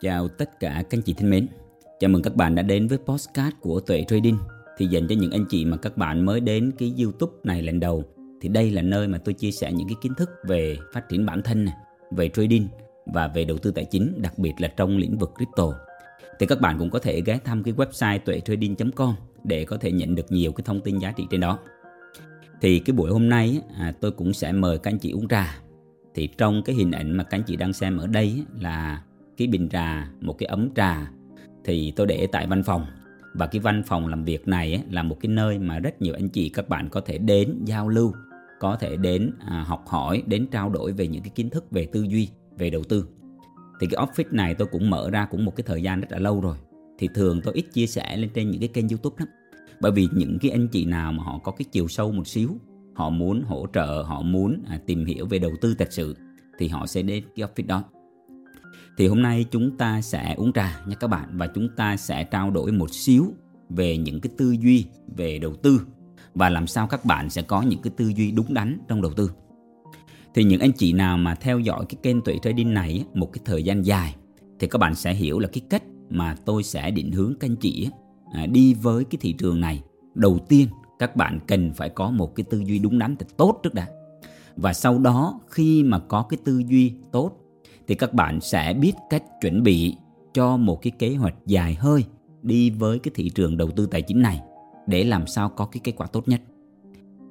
Chào tất cả các anh chị thân mến. Chào mừng các bạn đã đến với postcard của Tuệ Trading. Thì dành cho những anh chị mà các bạn mới đến cái YouTube này lần đầu thì đây là nơi mà tôi chia sẻ những cái kiến thức về phát triển bản thân này, về trading và về đầu tư tài chính, đặc biệt là trong lĩnh vực crypto. Thì các bạn cũng có thể ghé thăm cái website tuetrading.com để có thể nhận được nhiều cái thông tin giá trị trên đó. Thì cái buổi hôm nay à, tôi cũng sẽ mời các anh chị uống trà. Thì trong cái hình ảnh mà các anh chị đang xem ở đây là cái bình trà, một cái ấm trà thì tôi để tại văn phòng. Và cái văn phòng làm việc này ấy, là một cái nơi mà rất nhiều anh chị các bạn có thể đến giao lưu có thể đến à, học hỏi đến trao đổi về những cái kiến thức về tư duy về đầu tư. Thì cái office này tôi cũng mở ra cũng một cái thời gian rất là lâu rồi. Thì thường tôi ít chia sẻ lên trên những cái kênh youtube lắm. Bởi vì những cái anh chị nào mà họ có cái chiều sâu một xíu họ muốn hỗ trợ họ muốn à, tìm hiểu về đầu tư thật sự thì họ sẽ đến cái office đó thì hôm nay chúng ta sẽ uống trà nha các bạn, và chúng ta sẽ trao đổi một xíu về những cái tư duy về đầu tư, và làm sao các bạn sẽ có những cái tư duy đúng đắn trong đầu tư. Thì những anh chị nào mà theo dõi cái kênh Tuệ Trading này một cái thời gian dài, thì các bạn sẽ hiểu là cái cách mà tôi sẽ định hướng các anh chị à, đi với cái thị trường này. Đầu tiên, các bạn cần phải có một cái tư duy đúng đắn thật tốt trước đã. Và sau đó, khi mà có cái tư duy tốt thì các bạn sẽ biết cách chuẩn bị cho một cái kế hoạch dài hơi đi với cái thị trường đầu tư tài chính này để làm sao có cái kết quả tốt nhất.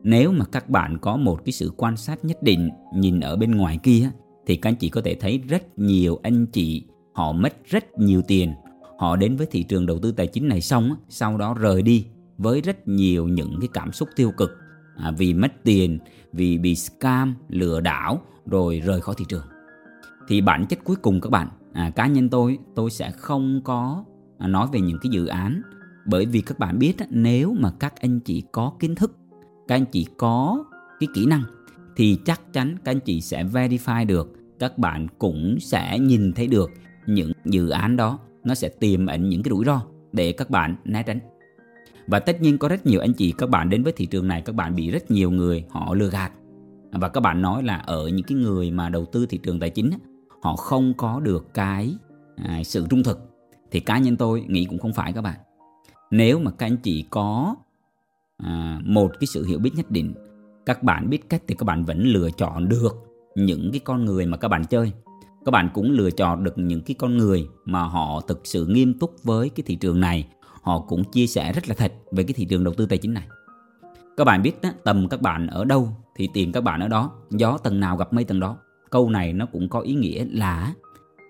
Nếu mà các bạn có một cái sự quan sát nhất định nhìn ở bên ngoài kia thì các anh chị có thể thấy rất nhiều anh chị họ mất rất nhiều tiền. Họ đến với thị trường đầu tư tài chính này xong sau đó rời đi với rất nhiều những cái cảm xúc tiêu cực. À, vì mất tiền vì bị scam lừa đảo rồi rời khỏi thị trường thì bản chất cuối cùng các bạn à, cá nhân tôi tôi sẽ không có à, nói về những cái dự án. Bởi vì các bạn biết nếu mà các anh chị có kiến thức các anh chị có cái kỹ năng thì chắc chắn các anh chị sẽ verify được các bạn cũng sẽ nhìn thấy được những dự án đó. Nó sẽ tiềm ẩn những cái rủi ro để các bạn né tránh. Và tất nhiên có rất nhiều anh chị các bạn đến với thị trường này các bạn bị rất nhiều người họ lừa gạt. Và các bạn nói là ở những cái người mà đầu tư thị trường tài chính họ không có được cái à, sự trung thực thì cá nhân tôi nghĩ cũng không phải các bạn. Nếu mà các anh chị có à, một cái sự hiểu biết nhất định các bạn biết cách thì các bạn vẫn lựa chọn được những cái con người mà các bạn chơi. Các bạn cũng lựa chọn được những cái con người mà họ thực sự nghiêm túc với cái thị trường này. Họ cũng chia sẻ rất là thật về cái thị trường đầu tư tài chính này. Các bạn biết đó, tầm các bạn ở đâu thì tiền các bạn ở đó gió tầng nào gặp mây tầng đó câu này nó cũng có ý nghĩa là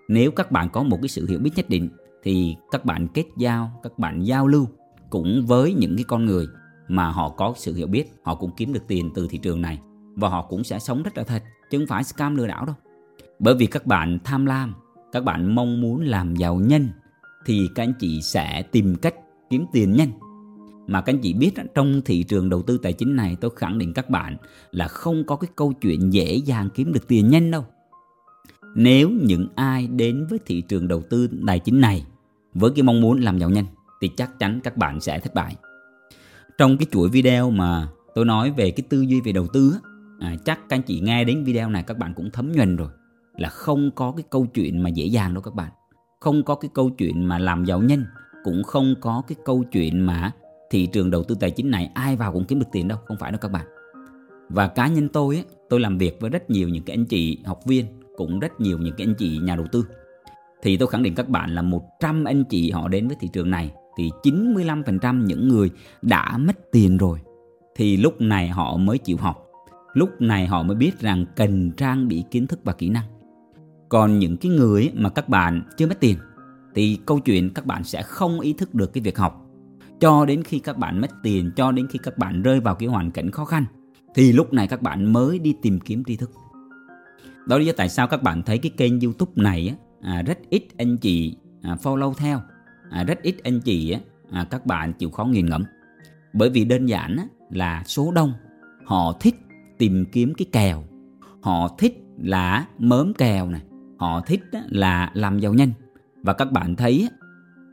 nếu các bạn có một cái sự hiểu biết nhất định thì các bạn kết giao, các bạn giao lưu cũng với những cái con người mà họ có sự hiểu biết, họ cũng kiếm được tiền từ thị trường này và họ cũng sẽ sống rất là thật chứ không phải scam lừa đảo đâu. Bởi vì các bạn tham lam, các bạn mong muốn làm giàu nhanh thì các anh chị sẽ tìm cách kiếm tiền nhanh. Mà các anh chị biết trong thị trường đầu tư tài chính này tôi khẳng định các bạn là không có cái câu chuyện dễ dàng kiếm được tiền nhanh đâu. Nếu những ai đến với thị trường đầu tư tài chính này với cái mong muốn làm giàu nhanh thì chắc chắn các bạn sẽ thất bại. Trong cái chuỗi video mà tôi nói về cái tư duy về đầu tư à, chắc các anh chị nghe đến video này các bạn cũng thấm nhuần rồi là không có cái câu chuyện mà dễ dàng đâu các bạn. Không có cái câu chuyện mà làm giàu nhanh, cũng không có cái câu chuyện mà thị trường đầu tư tài chính này ai vào cũng kiếm được tiền đâu, không phải đâu các bạn. Và cá nhân tôi tôi làm việc với rất nhiều những cái anh chị học viên, cũng rất nhiều những cái anh chị nhà đầu tư thì tôi khẳng định các bạn là 100 anh chị họ đến với thị trường này thì 95% những người đã mất tiền rồi thì lúc này họ mới chịu học. Lúc này họ mới biết rằng cần trang bị kiến thức và kỹ năng. Còn những cái người mà các bạn chưa mất tiền thì câu chuyện các bạn sẽ không ý thức được cái việc học cho đến khi các bạn mất tiền, cho đến khi các bạn rơi vào cái hoàn cảnh khó khăn thì lúc này các bạn mới đi tìm kiếm tri thức. Đó là lý do tại sao các bạn thấy cái kênh YouTube này á, à, rất ít anh chị à, follow theo. À, rất ít anh chị à, các bạn chịu khó nghiền ngẫm. Bởi vì đơn giản á, là số đông họ thích tìm kiếm cái kèo. Họ thích là mớm kèo này. Họ thích là làm giàu nhanh. Và các bạn thấy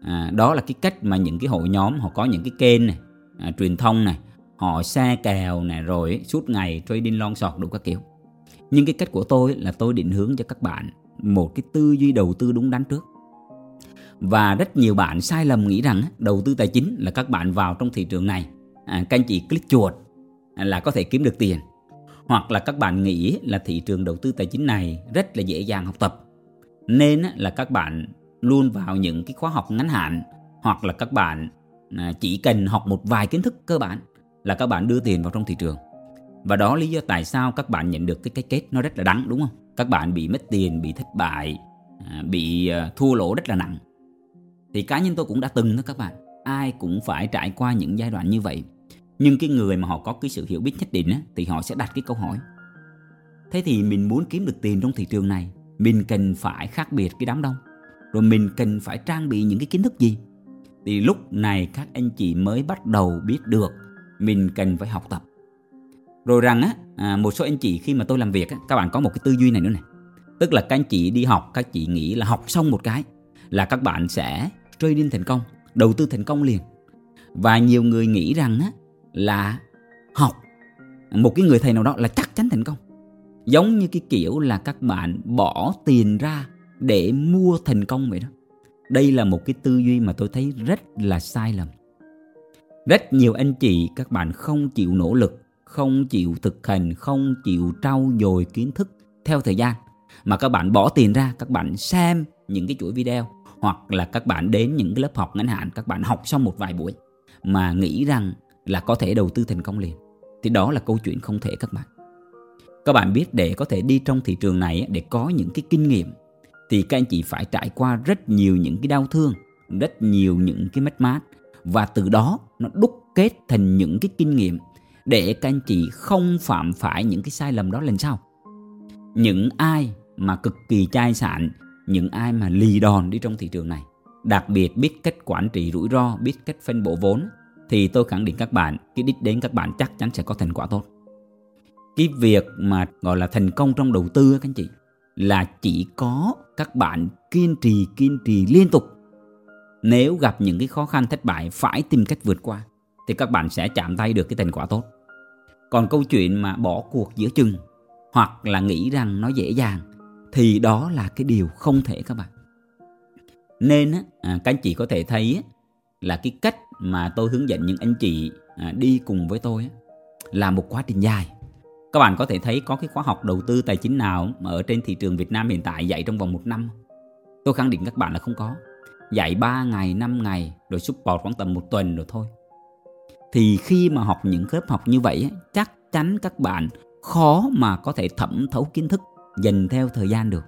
à, đó là cái cách mà những cái hội nhóm họ có những cái kênh này à, truyền thông này họ xe kèo này rồi suốt ngày trading long sọt đủ các kiểu. Nhưng cái cách của tôi là tôi định hướng cho các bạn một cái tư duy đầu tư đúng đắn trước. Và rất nhiều bạn sai lầm nghĩ rằng đầu tư tài chính là các bạn vào trong thị trường này. À, các anh chị click chuột là có thể kiếm được tiền. Hoặc là các bạn nghĩ là thị trường đầu tư tài chính này rất là dễ dàng học tập. Nên là các bạn luôn vào những cái khóa học ngắn hạn hoặc là các bạn à, chỉ cần học một vài kiến thức cơ bản là các bạn đưa tiền vào trong thị trường. Và đó lý do tại sao các bạn nhận được cái cái kết nó rất là đắng đúng không? Các bạn bị mất tiền bị thất bại à, bị à, thua lỗ rất là nặng. Thì cá nhân tôi cũng đã từng đó các bạn ai cũng phải trải qua những giai đoạn như vậy. Nhưng cái người mà họ có cái sự hiểu biết nhất định á, thì họ sẽ đặt cái câu hỏi. Thế thì mình muốn kiếm được tiền trong thị trường này mình cần phải khác biệt cái đám đông rồi mình cần phải trang bị những cái kiến thức gì? Thì lúc này các anh chị mới bắt đầu biết được mình cần phải học tập. Rồi rằng á à, một số anh chị khi mà tôi làm việc á, các bạn có một cái tư duy này nữa này. Tức là các anh chị đi học các chị nghĩ là học xong một cái là các bạn sẽ trading thành công đầu tư thành công liền. Và nhiều người nghĩ rằng á là học một cái người thầy nào đó là chắc chắn thành công. Giống như cái kiểu là các bạn bỏ tiền ra để mua thành công vậy đó. Đây là một cái tư duy mà tôi thấy rất là sai lầm. Rất nhiều anh chị, các bạn không chịu nỗ lực, không chịu thực hành, không chịu trau dồi kiến thức theo thời gian, mà các bạn bỏ tiền ra, các bạn xem những cái chuỗi video, hoặc là các bạn đến những cái lớp học ngắn hạn, các bạn học xong một vài buổi mà nghĩ rằng là có thể đầu tư thành công liền. Thì đó là câu chuyện không thể các bạn. Các bạn biết để có thể đi trong thị trường này để có những cái kinh nghiệm thì các anh chị phải trải qua rất nhiều những cái đau thương, rất nhiều những cái mất mát. Và từ đó nó đúc kết thành những cái kinh nghiệm để các anh chị không phạm phải những cái sai lầm đó lần sau. Những ai mà cực kỳ chai sạn, những ai mà lì đòn đi trong thị trường này, đặc biệt biết cách quản trị rủi ro, biết cách phân bổ vốn, thì tôi khẳng định các bạn, cái đích đến các bạn chắc chắn sẽ có thành quả tốt. Cái việc mà gọi là thành công trong đầu tư các anh chị là chỉ có các bạn kiên trì kiên trì liên tục. Nếu gặp những cái khó khăn thất bại phải tìm cách vượt qua thì các bạn sẽ chạm tay được cái thành quả tốt. Còn câu chuyện mà bỏ cuộc giữa chừng hoặc là nghĩ rằng nó dễ dàng thì đó là cái điều không thể các bạn. Nên à, các anh chị có thể thấy là cái cách mà tôi hướng dẫn những anh chị à, đi cùng với tôi là một quá trình dài các bạn có thể thấy có cái khóa học đầu tư tài chính nào mà ở trên thị trường Việt Nam hiện tại dạy trong vòng một năm tôi khẳng định các bạn là không có. Dạy 3 ngày 5 ngày, rồi support khoảng tầm một tuần rồi thôi. Thì khi mà học những lớp học như vậy chắc chắn các bạn khó mà có thể thẩm thấu kiến thức dành theo thời gian được.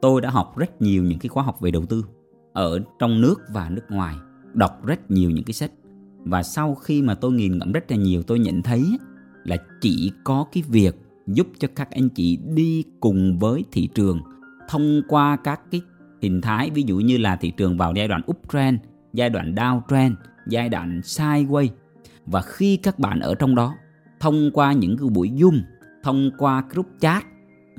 Tôi đã học rất nhiều những cái khóa học về đầu tư ở trong nước và nước ngoài, đọc rất nhiều những cái sách. Và sau khi mà tôi nghiền ngẫm rất là nhiều, tôi nhận thấy là chỉ có cái việc giúp cho các anh chị đi cùng với thị trường thông qua các cái hình thái ví dụ như là thị trường vào giai đoạn uptrend, giai đoạn downtrend, giai đoạn sideways. Và khi các bạn ở trong đó thông qua những cái buổi zoom, thông qua group chat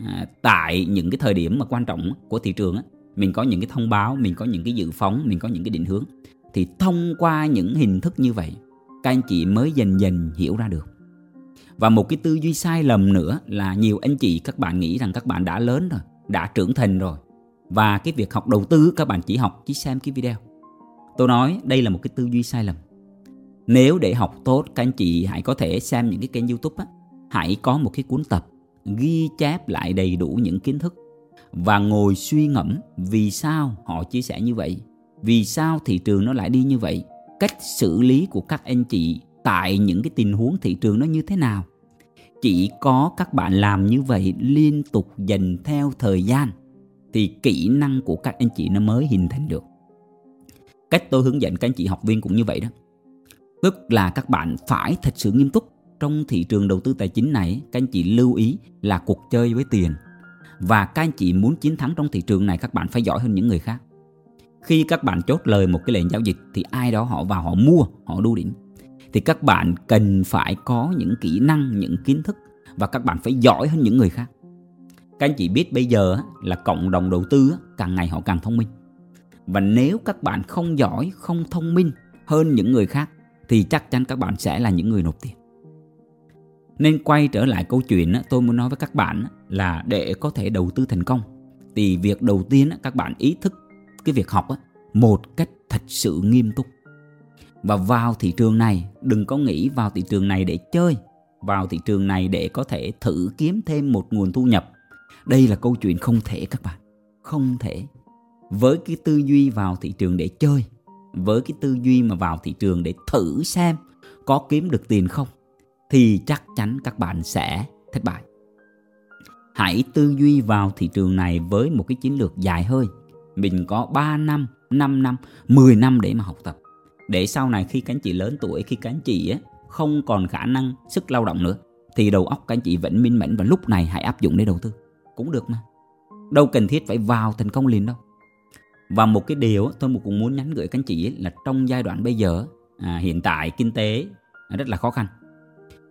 à, tại những cái thời điểm mà quan trọng của thị trường á, mình có những cái thông báo, mình có những cái dự phóng, mình có những cái định hướng. Thì thông qua những hình thức như vậy các anh chị mới dần dần hiểu ra được và một cái tư duy sai lầm nữa là nhiều anh chị các bạn nghĩ rằng các bạn đã lớn rồi, đã trưởng thành rồi. Và cái việc học đầu tư, các bạn chỉ học chỉ xem cái video. Tôi nói đây là một cái tư duy sai lầm. Nếu để học tốt, các anh chị hãy có thể xem những cái kênh youtube á, hãy có một cái cuốn tập ghi chép lại đầy đủ những kiến thức và ngồi suy ngẫm vì sao họ chia sẻ như vậy, vì sao thị trường nó lại đi như vậy, cách xử lý của các anh chị tại những cái tình huống thị trường nó như thế nào. Chỉ có các bạn làm như vậy liên tục dành theo thời gian, thì kỹ năng của các anh chị nó mới hình thành được. Cách tôi hướng dẫn các anh chị học viên cũng như vậy đó. Tức là các bạn phải thật sự nghiêm túc. Trong thị trường đầu tư tài chính này, các anh chị lưu ý là cuộc chơi với tiền. Và các anh chị muốn chiến thắng trong thị trường này, các bạn phải giỏi hơn những người khác. Khi các bạn chốt lời một cái lệnh giao dịch, thì ai đó họ vào họ mua, họ đu đỉnh thì các bạn cần phải có những kỹ năng, những kiến thức và các bạn phải giỏi hơn những người khác. Các anh chị biết bây giờ là cộng đồng đầu tư càng ngày họ càng thông minh. Và nếu các bạn không giỏi, không thông minh hơn những người khác, thì chắc chắn các bạn sẽ là những người nộp tiền. Nên quay trở lại câu chuyện tôi muốn nói với các bạn là để có thể đầu tư thành công, thì việc đầu tiên các bạn ý thức cái việc học một cách thật sự nghiêm túc. Và vào thị trường này, đừng có nghĩ vào thị trường này để chơi, vào thị trường này để có thể thử kiếm thêm một nguồn thu nhập. Đây là câu chuyện không thể các bạn, không thể. Với cái tư duy vào thị trường để chơi, với cái tư duy mà vào thị trường để thử xem có kiếm được tiền không thì chắc chắn các bạn sẽ thất bại. Hãy tư duy vào thị trường này với một cái chiến lược dài hơi. Mình có 3 năm, 5 năm, 10 năm để mà học tập. Để sau này khi các anh chị lớn tuổi, khi các anh chị ấy, không còn khả năng sức lao động nữa thì đầu óc các anh chị vẫn minh mẫn và lúc này hãy áp dụng để đầu tư. Cũng được mà. Đâu cần thiết phải vào thành công liền đâu. Và một cái điều tôi cũng muốn nhắn gửi các anh chị là trong giai đoạn bây giờ à, hiện tại kinh tế rất là khó khăn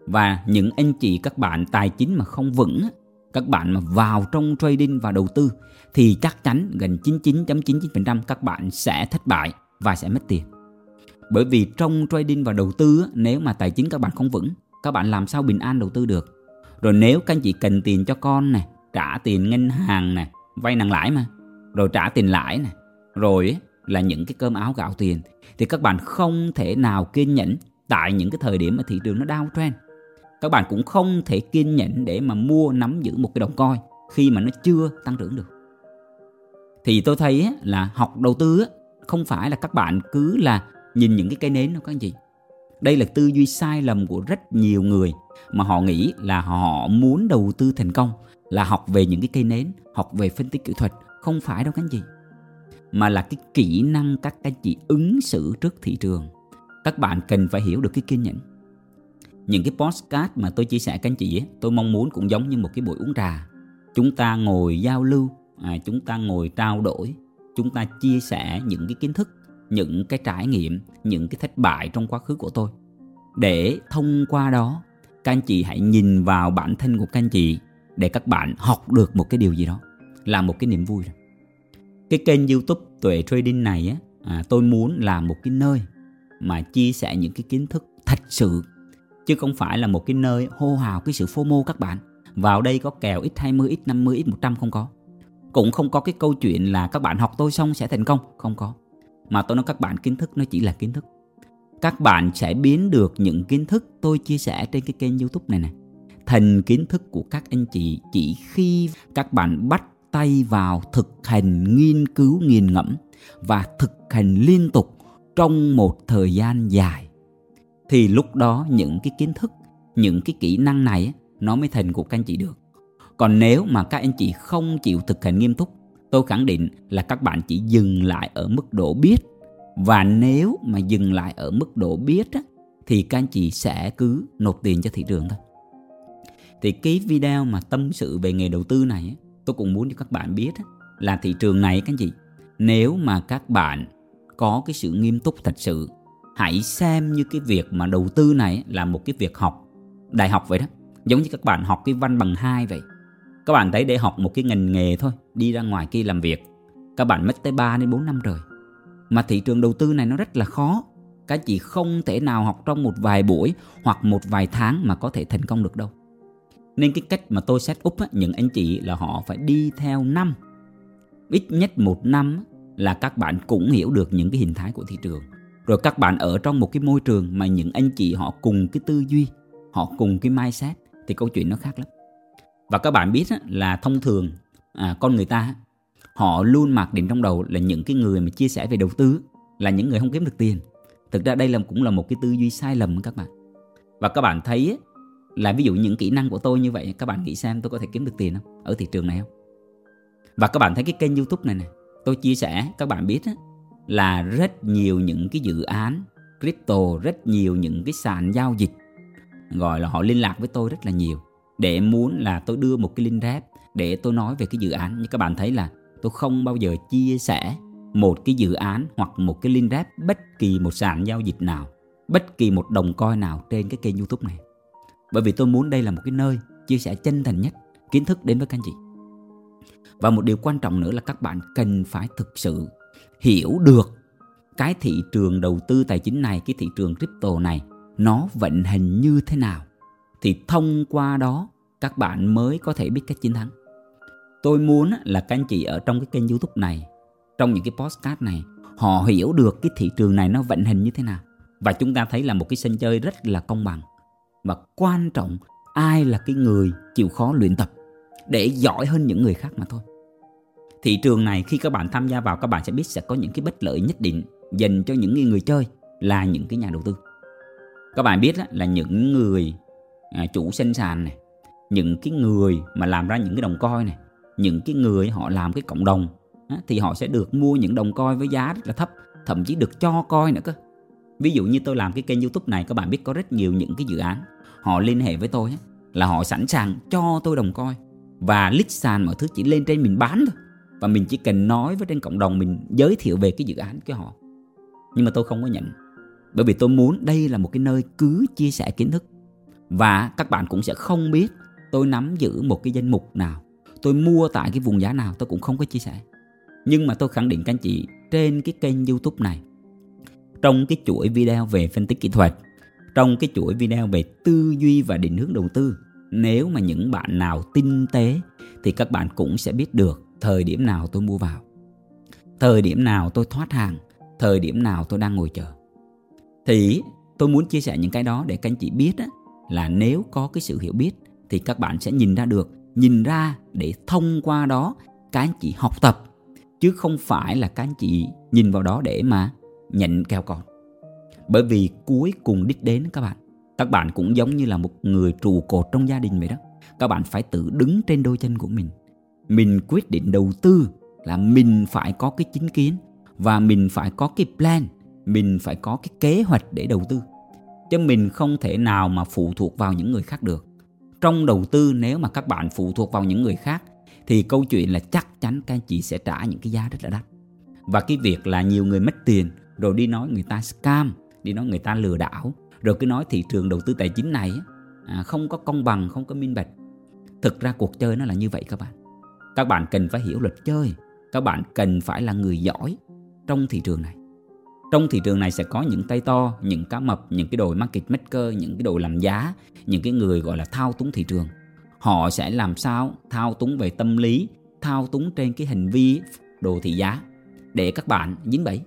và những anh chị các bạn tài chính mà không vững các bạn mà vào trong trading và đầu tư thì chắc chắn gần 99.99% các bạn sẽ thất bại và sẽ mất tiền. Bởi vì trong trading và đầu tư nếu mà tài chính các bạn không vững, các bạn làm sao bình an đầu tư được. Rồi nếu các anh chị cần tiền cho con này, trả tiền ngân hàng này, vay nặng lãi mà, rồi trả tiền lãi này, rồi là những cái cơm áo gạo tiền thì các bạn không thể nào kiên nhẫn tại những cái thời điểm mà thị trường nó downtrend các bạn cũng không thể kiên nhẫn để mà mua nắm giữ một cái đồng coi khi mà nó chưa tăng trưởng được thì tôi thấy là học đầu tư không phải là các bạn cứ là nhìn những cái cây nến đâu các anh chị đây là tư duy sai lầm của rất nhiều người mà họ nghĩ là họ muốn đầu tư thành công là học về những cái cây nến học về phân tích kỹ thuật không phải đâu các anh chị mà là cái kỹ năng các anh chị ứng xử trước thị trường. Các bạn cần phải hiểu được cái kiên nhẫn. Những cái postcard mà tôi chia sẻ các anh chị ấy, tôi mong muốn cũng giống như một cái buổi uống trà. Chúng ta ngồi giao lưu à, chúng ta ngồi trao đổi chúng ta chia sẻ những cái kiến thức những cái trải nghiệm những cái thất bại trong quá khứ của tôi để thông qua đó các anh chị hãy nhìn vào bản thân của các anh chị để các bạn học được một cái điều gì đó là một cái niềm vui rồi cái kênh youtube tuệ trading này á à, tôi muốn là một cái nơi mà chia sẻ những cái kiến thức thật sự chứ không phải là một cái nơi hô hào cái sự FOMO các bạn. Vào đây có kèo X20, X50, X100 không có. Cũng không có cái câu chuyện là các bạn học tôi xong sẽ thành công, không có. Mà tôi nói các bạn, kiến thức nó chỉ là kiến thức. Các bạn sẽ biến được những kiến thức tôi chia sẻ trên cái kênh YouTube này này thành kiến thức của các anh chị chỉ khi các bạn bắt tay vào thực hành nghiên cứu nghiền ngẫm và thực hành liên tục trong một thời gian dài thì lúc đó những cái kiến thức, những cái kỹ năng này nó mới thành của các anh chị được còn nếu mà các anh chị không chịu thực hành nghiêm túc tôi khẳng định là các bạn chỉ dừng lại ở mức độ biết. Và nếu mà dừng lại ở mức độ biết á, thì các anh chị sẽ cứ nộp tiền cho thị trường thôi. Thì cái video mà tâm sự về nghề đầu tư này tôi cũng muốn cho các bạn biết là thị trường này các anh chị nếu mà các bạn có cái sự nghiêm túc thật sự hãy xem như cái việc mà đầu tư này là một cái việc học đại học vậy đó. Giống như các bạn học cái văn bằng hai vậy các bạn thấy để học một cái ngành nghề thôi đi ra ngoài kia làm việc. Các bạn mất tới 3 đến 4 năm rồi. Mà thị trường đầu tư này nó rất là khó. Các chị không thể nào học trong một vài buổi hoặc một vài tháng mà có thể thành công được đâu. Nên cái cách mà tôi set up á, những anh chị là họ phải đi theo năm. Ít nhất một năm là các bạn cũng hiểu được những cái hình thái của thị trường. Rồi các bạn ở trong một cái môi trường mà những anh chị họ cùng cái tư duy họ cùng cái mindset thì câu chuyện nó khác lắm và các bạn biết là thông thường à, con người ta họ luôn mặc định trong đầu là những cái người mà chia sẻ về đầu tư là những người không kiếm được tiền. Thực ra đây là cũng là một cái tư duy sai lầm các bạn. Và các bạn thấy là ví dụ những kỹ năng của tôi như vậy các bạn nghĩ xem tôi có thể kiếm được tiền không? Ở thị trường này không? Và các bạn thấy cái kênh youtube này này tôi chia sẻ các bạn biết là rất nhiều những cái dự án crypto, rất nhiều những cái sàn giao dịch gọi là họ liên lạc với tôi rất là nhiều để muốn là tôi đưa một cái link rep để tôi nói về cái dự án. Như các bạn thấy là tôi không bao giờ chia sẻ một cái dự án hoặc một cái link rep bất kỳ một sàn giao dịch nào bất kỳ một đồng coi nào trên cái kênh youtube này. Bởi vì tôi muốn đây là một cái nơi chia sẻ chân thành nhất kiến thức đến với các anh chị. Và một điều quan trọng nữa là các bạn cần phải thực sự hiểu được cái thị trường đầu tư tài chính này, cái thị trường crypto này nó vận hành như thế nào thì thông qua đó, các bạn mới có thể biết cách chiến thắng. Tôi muốn là các anh chị ở trong cái kênh YouTube này, trong những cái podcast này, họ hiểu được cái thị trường này nó vận hành như thế nào. Và chúng ta thấy là một cái sân chơi rất là công bằng. Và quan trọng ai là cái người chịu khó luyện tập để giỏi hơn những người khác mà thôi. Thị trường này khi các bạn tham gia vào, các bạn sẽ biết sẽ có những cái bất lợi nhất định dành cho những người chơi là những cái nhà đầu tư. Các bạn biết là những người à, chủ sinh sàn này những cái người mà làm ra những cái đồng coi này những cái người họ làm cái cộng đồng thì họ sẽ được mua những đồng coi với giá rất là thấp thậm chí được cho coi nữa cơ. Ví dụ như tôi làm cái kênh youtube này các bạn biết có rất nhiều những cái dự án họ liên hệ với tôi là họ sẵn sàng cho tôi đồng coi và list sàn mọi thứ chỉ lên trên mình bán thôi. Và mình chỉ cần nói với trên cộng đồng mình giới thiệu về cái dự án cho họ. Nhưng mà tôi không có nhận bởi vì tôi muốn đây là một cái nơi cứ chia sẻ kiến thức và các bạn cũng sẽ không biết tôi nắm giữ một cái danh mục nào. Tôi mua tại cái vùng giá nào tôi cũng không có chia sẻ. Nhưng mà tôi khẳng định các anh chị trên cái kênh youtube này trong cái chuỗi video về phân tích kỹ thuật trong cái chuỗi video về tư duy và định hướng đầu tư nếu mà những bạn nào tinh tế thì các bạn cũng sẽ biết được thời điểm nào tôi mua vào thời điểm nào tôi thoát hàng thời điểm nào tôi đang ngồi chờ. Thì tôi muốn chia sẻ những cái đó để các anh chị biết á, là nếu có cái sự hiểu biết thì các bạn sẽ nhìn ra được, nhìn ra để thông qua đó các anh chị học tập, chứ không phải là các anh chị nhìn vào đó để mà nhận kèo còn bởi vì cuối cùng đích đến các bạn các bạn cũng giống như là một người trụ cột trong gia đình vậy đó. Các bạn phải tự đứng trên đôi chân của mình. Mình quyết định đầu tư là mình phải có cái chính kiến và mình phải có cái plan, mình phải có cái kế hoạch để đầu tư chứ mình không thể nào mà phụ thuộc vào những người khác được. Trong đầu tư nếu mà các bạn phụ thuộc vào những người khác thì câu chuyện là chắc chắn các anh chị sẽ trả những cái giá rất là đắt. Và cái việc là nhiều người mất tiền rồi đi nói người ta scam đi nói người ta lừa đảo rồi cứ nói thị trường đầu tư tài chính này à, không có công bằng không có minh bạch. Thực ra cuộc chơi nó là như vậy các bạn. Các bạn cần phải hiểu luật chơi các bạn cần phải là người giỏi trong thị trường này trong thị trường này sẽ có những tay to những cá mập những cái đội market maker những cái đội làm giá những cái người gọi là thao túng thị trường. Họ sẽ làm sao? Thao túng về tâm lý thao túng trên cái hành vi đồ thị giá. Để các bạn dính bẫy.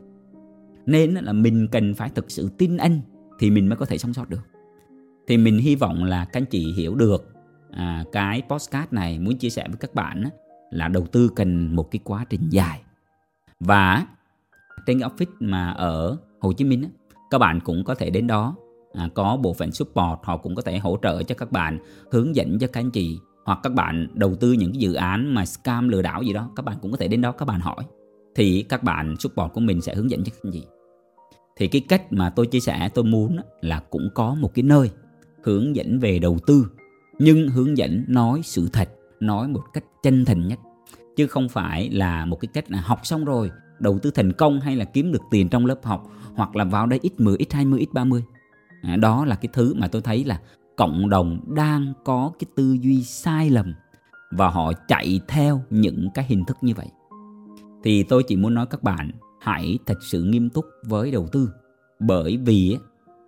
Nên là mình cần phải thực sự tin anh thì mình mới có thể sống sót được. Thì mình hy vọng là các anh chị hiểu được à, cái postcard này muốn chia sẻ với các bạn là đầu tư cần một cái quá trình dài. Và trên cái office mà ở Hồ Chí Minh á, các bạn cũng có thể đến đó. À, có bộ phận support họ cũng có thể hỗ trợ cho các bạn hướng dẫn cho các anh chị hoặc các bạn đầu tư những cái dự án mà scam lừa đảo gì đó các bạn cũng có thể đến đó các bạn hỏi. Thì các bạn support của mình sẽ hướng dẫn cho các anh chị. Thì cái cách mà tôi chia sẻ tôi muốn là cũng có một cái nơi hướng dẫn về đầu tư nhưng hướng dẫn nói sự thật nói một cách chân thành nhất. Chứ không phải là một cái cách là học xong rồi đầu tư thành công hay là kiếm được tiền trong lớp học hoặc là vào đây ít 10 ít 20 ít 30 à, đó là cái thứ mà tôi thấy là cộng đồng đang có cái tư duy sai lầm và họ chạy theo những cái hình thức như vậy. Thì tôi chỉ muốn nói các bạn hãy thật sự nghiêm túc với đầu tư. Bởi vì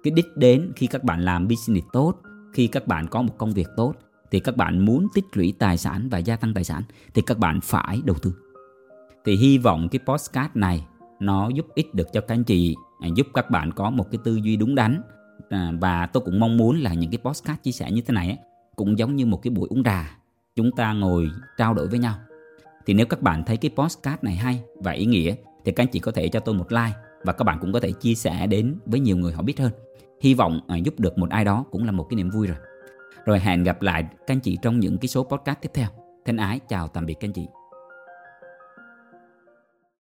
cái đích đến khi các bạn làm business tốt khi các bạn có một công việc tốt thì các bạn muốn tích lũy tài sản và gia tăng tài sản thì các bạn phải đầu tư thì hy vọng cái postcard này nó giúp ích được cho các anh chị à, giúp các bạn có một cái tư duy đúng đắn. À, và tôi cũng mong muốn là những cái postcard chia sẻ như thế này cũng giống như một cái buổi uống trà. Chúng ta ngồi trao đổi với nhau. Thì nếu các bạn thấy cái postcard này hay và ý nghĩa, thì các anh chị có thể cho tôi một like và các bạn cũng có thể chia sẻ đến với nhiều người họ biết hơn. Hy vọng à, giúp được một ai đó cũng là một cái niềm vui rồi. Rồi hẹn gặp lại các anh chị trong những cái số podcast tiếp theo. Thân ái, chào tạm biệt các anh chị.